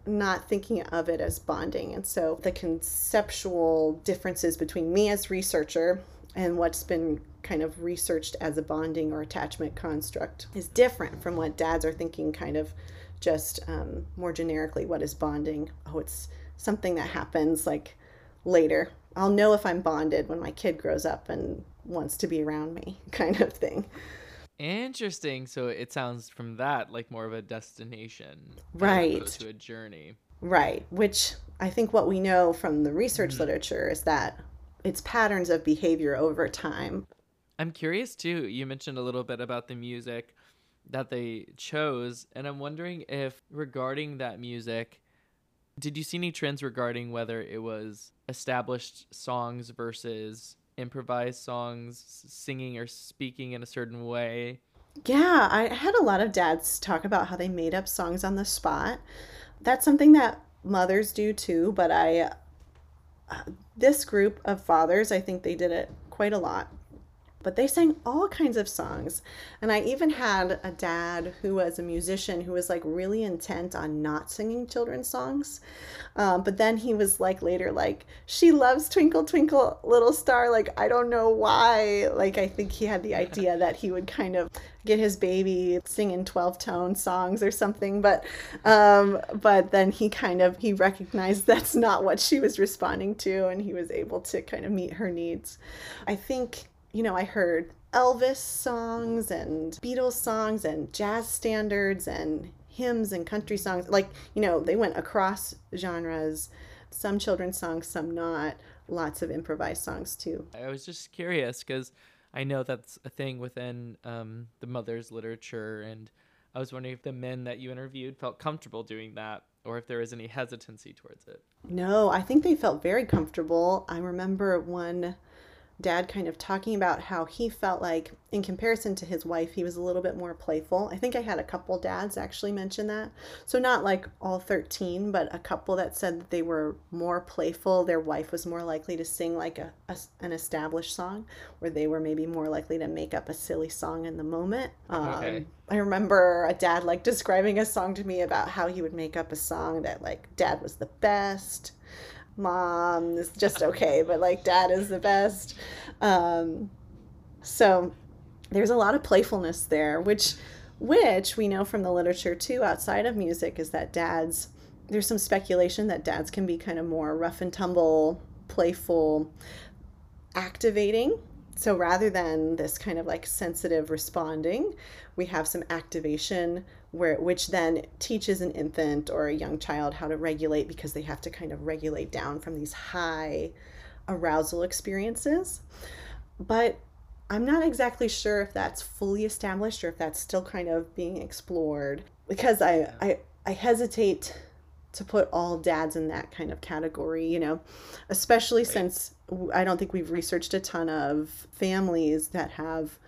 not thinking of it as bonding. And so the conceptual differences between me as researcher and what's been kind of researched as a bonding or attachment construct is different from what dads are thinking kind of just um, more generically what is bonding oh it's something that happens like later. I'll know if I'm bonded when my kid grows up and wants to be around me, kind of thing. Interesting. So it sounds from that like more of a destination, right? To a journey, right? Which I think what we know from the research Mhm. literature is that it's patterns of behavior over time. I'm curious too. You mentioned a little bit about the music that they chose, and I'm wondering if regarding that music, did you see any trends regarding whether it was established songs versus improvised songs, singing or speaking in a certain way? Yeah, I had a lot of dads talk about how they made up songs on the spot. That's something that mothers do too, but I uh, this group of fathers, I think they did it quite a lot. But they sang all kinds of songs. And I even had a dad who was a musician who was like really intent on not singing children's songs. Um, but then he was like later, like, she loves Twinkle, Twinkle, Little Star. Like, I don't know why. Like, I think he had the idea that he would kind of get his baby singing 12 tone songs or something. But, um, but then he kind of, he recognized that's not what she was responding to. And he was able to kind of meet her needs. I think you know, I heard Elvis songs and Beatles songs and jazz standards and hymns and country songs. Like, you know, they went across genres, some children's songs, some not, lots of improvised songs too. I was just curious because I know that's a thing within um, the mother's literature, and I was wondering if the men that you interviewed felt comfortable doing that, or if there was any hesitancy towards it. No, I think they felt very comfortable. I remember one dad kind of talking about how he felt like in comparison to his wife he was a little bit more playful. I think i had a couple dads actually mention that. So not like all 13 but a couple that said that they were more playful. Their wife was more likely to sing like a, a an established song where they were maybe more likely to make up a silly song in the moment. Um, Okay. i remember a dad like describing a song to me about how he would make up a song that like dad was the best mom is just okay, but like dad is the best. Um, so there's a lot of playfulness there, which which we know from the literature too outside of music is that dads there's some speculation that dads can be kind of more rough and tumble, playful, activating. So rather than this kind of like sensitive responding, we have some activation where which then teaches an infant or a young child how to regulate because they have to kind of regulate down from these high arousal experiences. But I'm not exactly sure if that's fully established or if that's still kind of being explored because I I, I hesitate to put all dads in that kind of category, you know, especially since I don't think we've researched a ton of families that have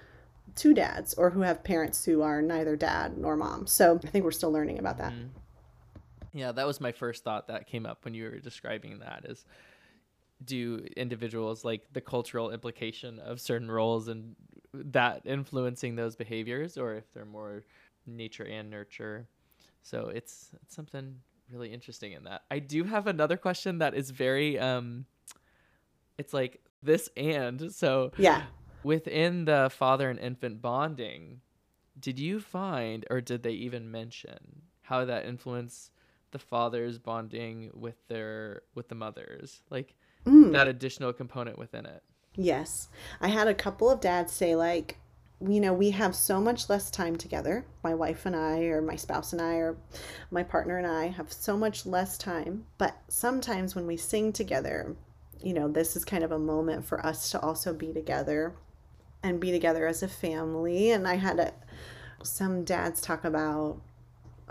two dads or who have parents who are neither dad nor mom. So I think we're still learning about that. Mhm. Yeah, that was my first thought that came up when you were describing that is do individuals like the cultural implication of certain roles and that influencing those behaviors or if they're more nature and nurture. So it's it's something really interesting in that. I do have another question that is very um it's like this and so Yeah. within the father and infant bonding, did you find or did they even mention how that influenced the fathers bonding with their with the mothers? Like Mm. that additional component within it. Yes. I had a couple of dads say, like, you know, we have so much less time together. My wife and I, or my spouse and I, or my partner and I have so much less time. But sometimes when we sing together, you know, this is kind of a moment for us to also be together and be together as a family. And I had a, some dads talk about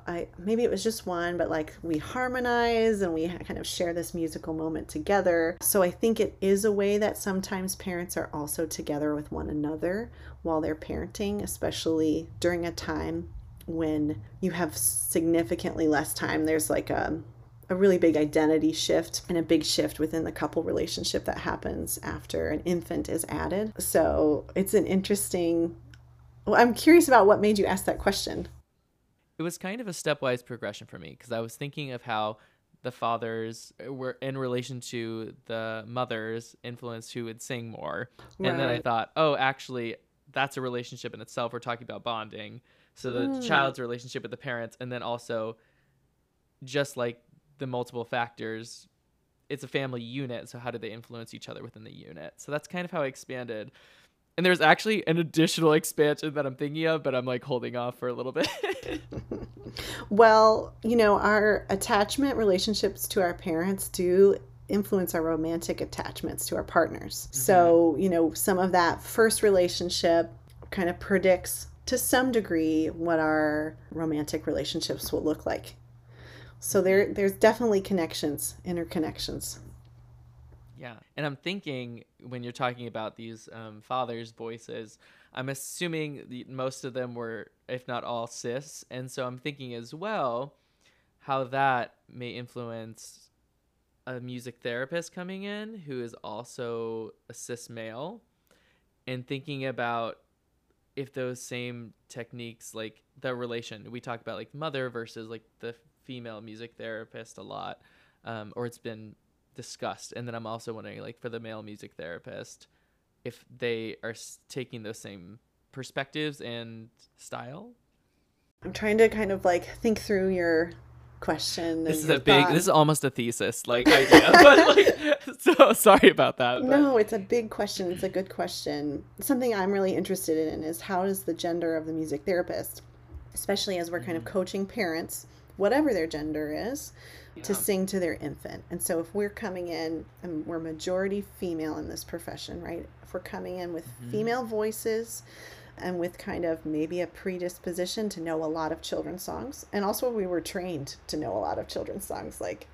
I maybe it was just one, but like we harmonize and we kind of share this musical moment together. So I think it is a way that sometimes parents are also together with one another while they're parenting, especially during a time when you have significantly less time. There's like a a really big identity shift and a big shift within the couple relationship that happens after an infant is added. So it's an interesting well, I'm curious about what made you ask that question. It was kind of a stepwise progression for me because I was thinking of how the fathers were in relation to the mothers influenced who would sing more. And then I thought, oh, actually, that's a relationship in itself. We're talking about bonding. So the Mm. child's relationship with the parents, and then also just like the multiple factors, it's a family unit. So how do they influence each other within the unit? So that's kind of how I expanded. And there's actually an additional expansion that I'm thinking of, but I'm like holding off for a little bit. well, you know, our attachment relationships to our parents do influence our romantic attachments to our partners. Mm-hmm. So, you know, some of that first relationship kind of predicts to some degree what our romantic relationships will look like. So there there's definitely connections, interconnections. Yeah. And I'm thinking when you're talking about these um, fathers' voices, I'm assuming the, most of them were, if not all, cis. And so I'm thinking as well how that may influence a music therapist coming in who is also a cis male and thinking about if those same techniques like the relation we talk about like mother versus like the female music therapist a lot um, or it's been discussed. And then i'm also wondering like for the male music therapist if they are taking those same perspectives and style? I'm trying to kind of like think through your question. This is a big. Thought. This is almost a thesis like idea, but like, so sorry about that. But. No, it's a big question. It's a good question. Something I'm really interested in is how does the gender of the music therapist, especially as we're kind of mm-hmm. coaching parents, whatever their gender is, yeah. to sing to their infant. And so if we're coming in and we're majority female in this profession, right? If we're coming in with mm-hmm. female voices and with kind of maybe a predisposition to know a lot of children's songs. And also, we were trained to know a lot of children's songs, like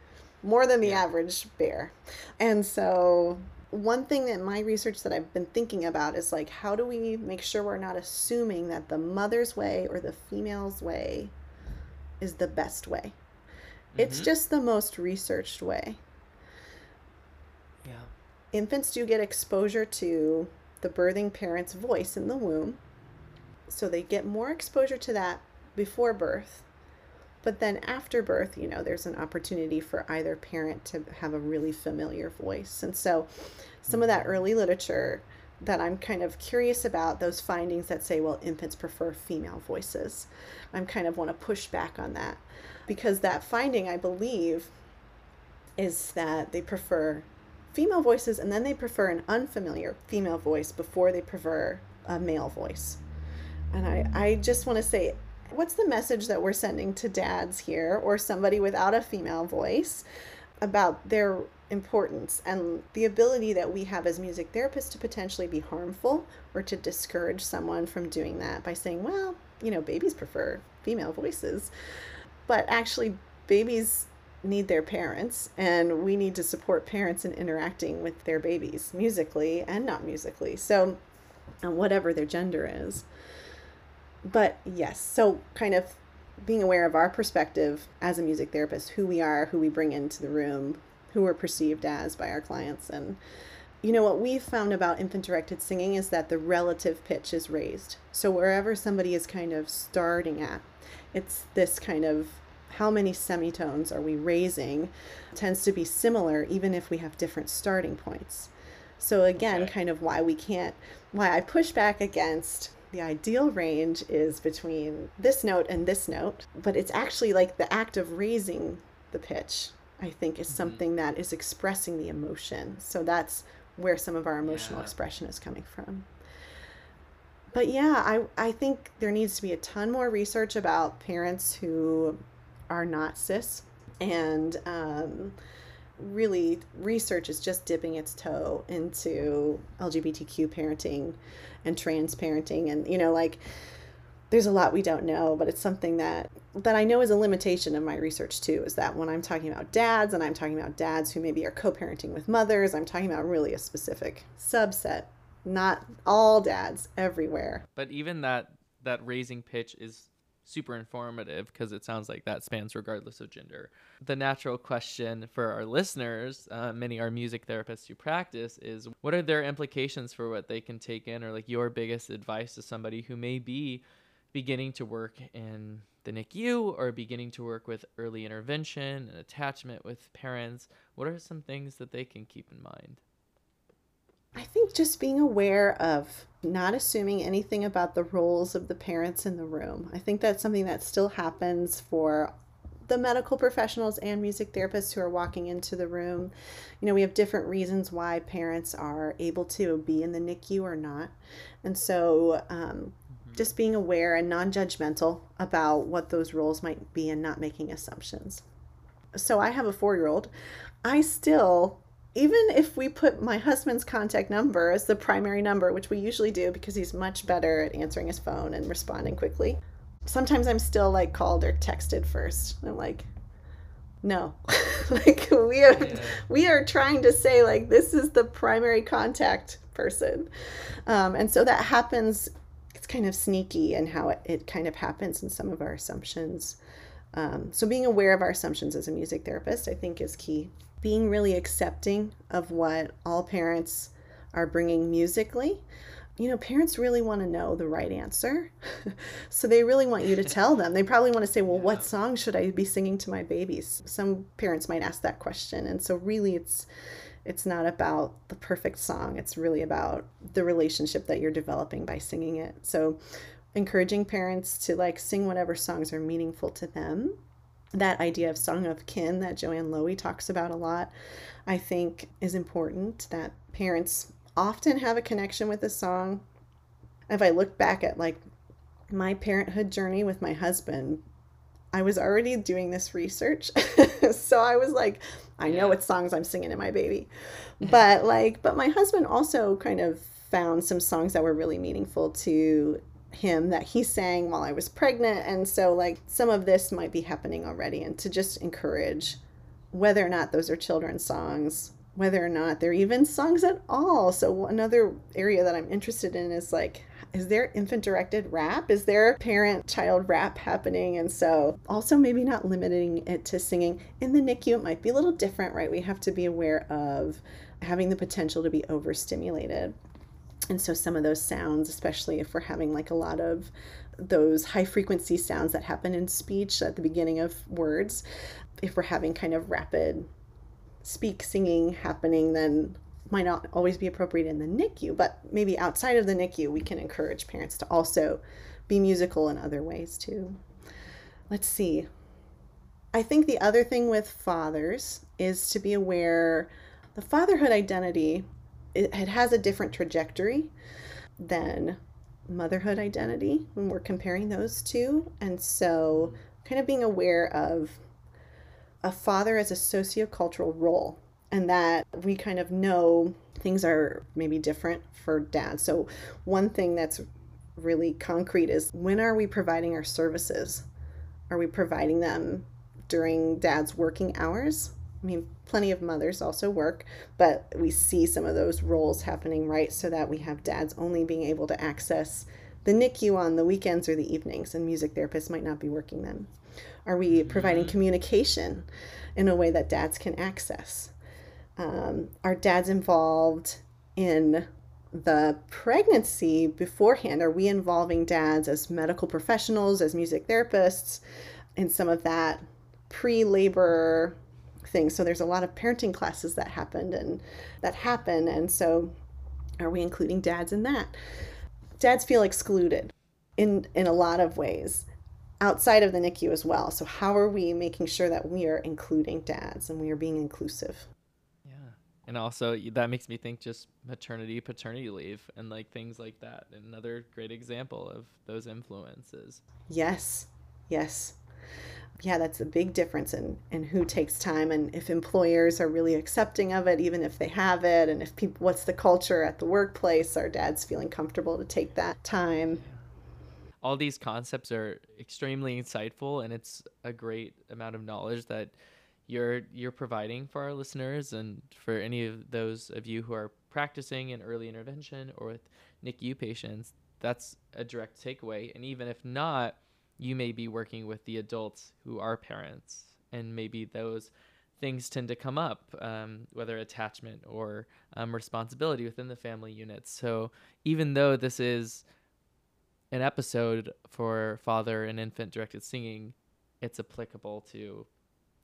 more than the yeah. average bear. And so, one thing that my research that I've been thinking about is like, how do we make sure we're not assuming that the mother's way or the female's way is the best way? Mm-hmm. It's just the most researched way. Yeah. Infants do get exposure to the birthing parent's voice in the womb so they get more exposure to that before birth. But then after birth, you know, there's an opportunity for either parent to have a really familiar voice. And so some of that early literature that I'm kind of curious about, those findings that say, well, infants prefer female voices. I'm kind of want to push back on that because that finding, I believe, is that they prefer female voices and then they prefer an unfamiliar female voice before they prefer a male voice. And I, I just want to say, what's the message that we're sending to dads here or somebody without a female voice about their importance and the ability that we have as music therapists to potentially be harmful or to discourage someone from doing that by saying, well, you know, babies prefer female voices. But actually, babies need their parents, and we need to support parents in interacting with their babies musically and not musically. So, uh, whatever their gender is but yes, so kind of being aware of our perspective as a music therapist, who we are, who we bring into the room, who we're perceived as by our clients. And, you know, what we've found about infant directed singing is that the relative pitch is raised. So wherever somebody is kind of starting at, it's this kind of how many semitones are we raising tends to be similar, even if we have different starting points. So, again, okay. kind of why we can't, why I push back against the ideal range is between this note and this note, but it's actually like the act of raising the pitch, I think, is mm-hmm. something that is expressing the emotion. So that's where some of our emotional yeah. expression is coming from. But yeah, I, I think there needs to be a ton more research about parents who are not cis and um, really research is just dipping its toe into LGBTQ parenting and trans parenting and you know like there's a lot we don't know but it's something that that I know is a limitation of my research too is that when I'm talking about dads and I'm talking about dads who maybe are co-parenting with mothers I'm talking about really a specific subset not all dads everywhere. But even that that raising pitch is super informative because it sounds like that spans regardless of gender. The natural question for our listeners, uh, many are music therapists who practice, is what are their implications for what they can take in, or like your biggest advice to somebody who may be beginning to work in the NICU or beginning to work with early intervention and attachment with parents? What are some things that they can keep in mind? I think just being aware of not assuming anything about the roles of the parents in the room. I think that's something that still happens for the medical professionals and music therapists who are walking into the room. You know, we have different reasons why parents are able to be in the NICU or not. And so, um, just being aware and non judgmental about what those roles might be and not making assumptions. So, I have a four year old. I still, even if we put my husband's contact number as the primary number, which we usually do because he's much better at answering his phone and responding quickly, sometimes I'm still like called or texted first. I'm like, no like we are yeah. we are trying to say like this is the primary contact person um, and so that happens it's kind of sneaky and how it, it kind of happens in some of our assumptions um, so being aware of our assumptions as a music therapist i think is key being really accepting of what all parents are bringing musically you know, parents really want to know the right answer. so they really want you to tell them. They probably want to say, well, yeah. what song should I be singing to my babies? Some parents might ask that question. And so really it's it's not about the perfect song. It's really about the relationship that you're developing by singing it. So encouraging parents to like sing whatever songs are meaningful to them. That idea of song of kin that Joanne Loewy talks about a lot, I think is important that parents often have a connection with a song. If I look back at like my parenthood journey with my husband, I was already doing this research. so I was like, I know what songs I'm singing to my baby. But like, but my husband also kind of found some songs that were really meaningful to him that he sang while I was pregnant. And so, like, some of this might be happening already. And to just encourage whether or not those are children's songs, whether or not they're even songs at all. So another area that I'm interested in is like is there infant directed rap? Is there parent child rap happening? And so also maybe not limiting it to singing. In the NICU it might be a little different, right? We have to be aware of having the potential to be overstimulated. And so some of those sounds, especially if we're having like a lot of those high frequency sounds that happen in speech at the beginning of words, if we're having kind of rapid speak singing happening, then might not always be appropriate in the NICU, but maybe outside of the NICU, we can encourage parents to also be musical in other ways too. Let's see. I think the other thing with fathers is to be aware the fatherhood identity it, it has a different trajectory than motherhood identity when we're comparing those two. And so kind of being aware of a father as a sociocultural role and that we kind of know things are maybe different for dad. So, one thing that's really concrete is when are we providing our services? Are we providing them during dad's working hours? I mean, plenty of mothers also work, but we see some of those roles happening, right? So that we have dads only being able to access the NICU on the weekends or the evenings, and music therapists might not be working then. Are we providing mm-hmm. communication in a way that dads can access? Um, are dads involved in the pregnancy beforehand? Are we involving dads as medical professionals, as music therapists, in some of that pre labor thing? So there's a lot of parenting classes that happened and that happen. And so are we including dads in that? Dads feel excluded in, in a lot of ways outside of the NICU as well. So, how are we making sure that we are including dads and we are being inclusive? Yeah. And also, that makes me think just maternity, paternity leave, and like things like that. Another great example of those influences. Yes. Yes. Yeah, that's a big difference in, in who takes time and if employers are really accepting of it, even if they have it, and if people, what's the culture at the workplace? Are dads feeling comfortable to take that time? All these concepts are extremely insightful and it's a great amount of knowledge that you're you're providing for our listeners and for any of those of you who are practicing in early intervention or with NICU patients that's a direct takeaway and even if not you may be working with the adults who are parents and maybe those things tend to come up, um, whether attachment or um, responsibility within the family unit. So even though this is an episode for father and infant directed singing, it's applicable to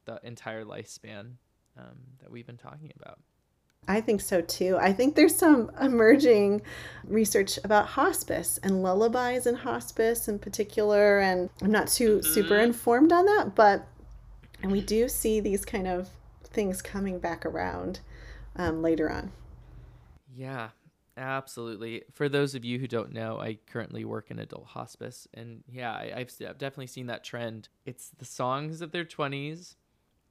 the entire lifespan um, that we've been talking about. I think so too. I think there's some emerging research about hospice and lullabies in hospice in particular. And I'm not too mm-hmm. super informed on that, but And we do see these kind of things coming back around um, later on. Yeah, absolutely. For those of you who don't know, I currently work in adult hospice. And yeah, I, I've, I've definitely seen that trend. It's the songs of their 20s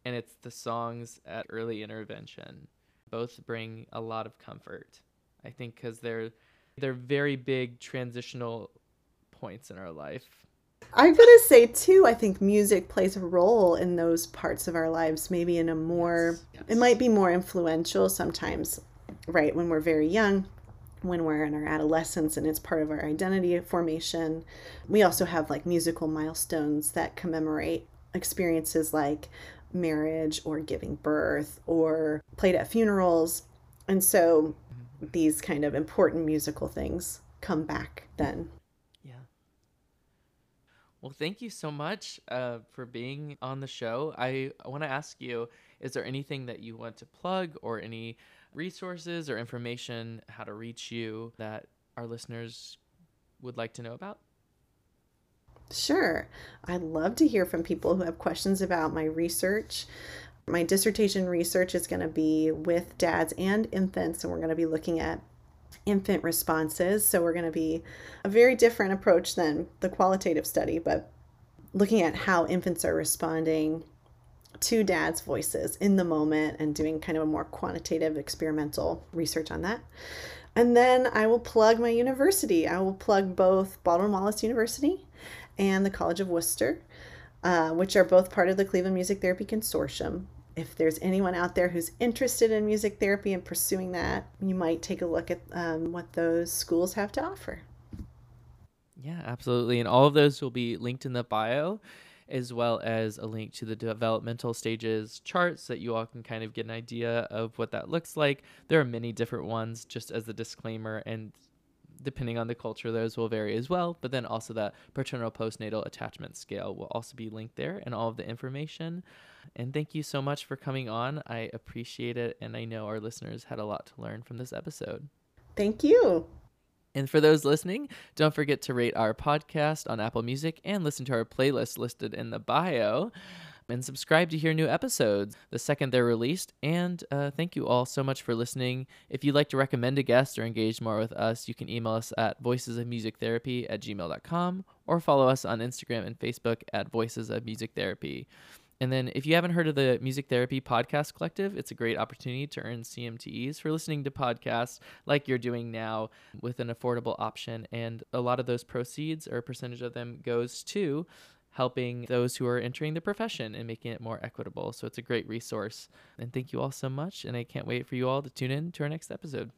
and it's the songs at early intervention. Both bring a lot of comfort. I think because they're they're very big transitional points in our life. I'm gonna say too. I think music plays a role in those parts of our lives. Maybe in a more, yes, yes. it might be more influential sometimes, right? When we're very young, when we're in our adolescence, and it's part of our identity formation. We also have like musical milestones that commemorate experiences like marriage or giving birth or played at funerals. And so these kind of important musical things come back then. Yeah. Well, thank you so much uh, for being on the show. I, I want to ask you is there anything that you want to plug or any resources or information, how to reach you that our listeners would like to know about? Sure. I'd love to hear from people who have questions about my research. My dissertation research is going to be with dads and infants, and we're going to be looking at infant responses. So, we're going to be a very different approach than the qualitative study, but looking at how infants are responding to dad's voices in the moment and doing kind of a more quantitative experimental research on that. And then I will plug my university. I will plug both Baldwin Wallace University and the College of Wooster, uh, which are both part of the Cleveland Music Therapy Consortium. If there's anyone out there who's interested in music therapy and pursuing that, you might take a look at um, what those schools have to offer. Yeah, absolutely. And all of those will be linked in the bio, as well as a link to the developmental stages charts that you all can kind of get an idea of what that looks like. There are many different ones, just as a disclaimer. And depending on the culture, those will vary as well. But then also that paternal postnatal attachment scale will also be linked there and all of the information. And thank you so much for coming on. I appreciate it. And I know our listeners had a lot to learn from this episode. Thank you. And for those listening, don't forget to rate our podcast on Apple Music and listen to our playlist listed in the bio and subscribe to hear new episodes the second they're released. And uh, thank you all so much for listening. If you'd like to recommend a guest or engage more with us, you can email us at voicesofmusictherapy at gmail.com or follow us on Instagram and Facebook at Voices of Music Therapy. And then, if you haven't heard of the Music Therapy Podcast Collective, it's a great opportunity to earn CMTEs for listening to podcasts like you're doing now with an affordable option. And a lot of those proceeds, or a percentage of them, goes to helping those who are entering the profession and making it more equitable. So it's a great resource. And thank you all so much. And I can't wait for you all to tune in to our next episode.